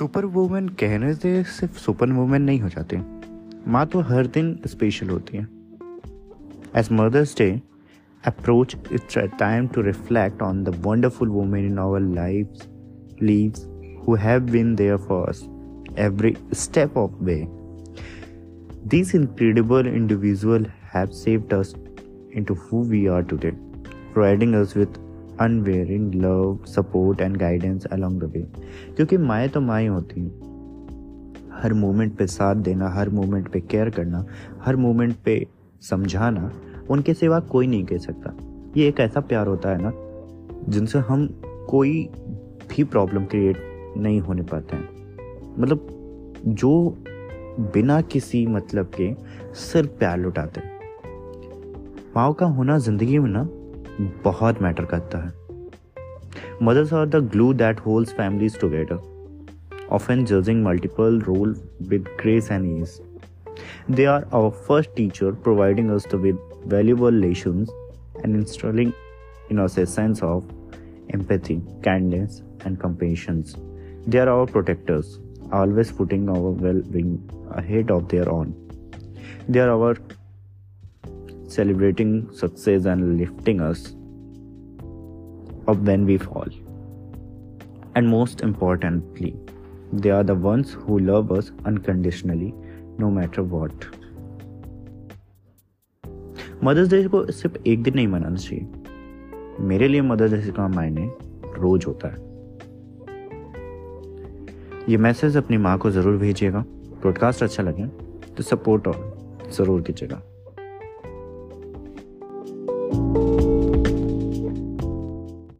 Super women कहने से सिर्फ़ सुपर वूमेन नहीं हो जाते। माँ तो हर दिन स्पेशल होती है। As mother's day approach it's a time to reflect on the wonderful women in our life leaves who have been there for every step of way this incredible individual have saved us into who we are today providing us with unwavering love support and guidance along the way क्योंकि माएँ तो माएँ होती हैं। हर moment पे साथ देना, हर moment पे care करना, हर मोमेंट पे समझाना, उनके सिवा कोई नहीं कह सकता। ये एक ऐसा प्यार होता है ना, जिनसे हम कोई भी प्रॉब्लम क्रिएट नहीं होने पाते हैं। मतलब जो बिना किसी मतलब के सिर्फ़ प्यार लुटाते माओ का होना ज़िंदगी में ना बहुत मैटर करता है। Mothers are the glue that holds families together often juggling multiple role with grace and ease they are our first teacher providing us with valuable lesson and installing in a sense of empathy kindness and compassions they are our protectors always putting our well being head of their on they are our celebrating success and lifting us up when we fall. And most importantly, they are the ones who love us unconditionally, no matter what. Mother's day को सिर्फ़ एक दिन नहीं मनाना चाहिए मेरे लिए mother's day का मायने रोज होता है ये मैसेज अपनी माँ को ज़रूर भेजिएगा पॉडकास्ट अच्छा लगे तो सपोर्ट और ज़रूर कीजिएगा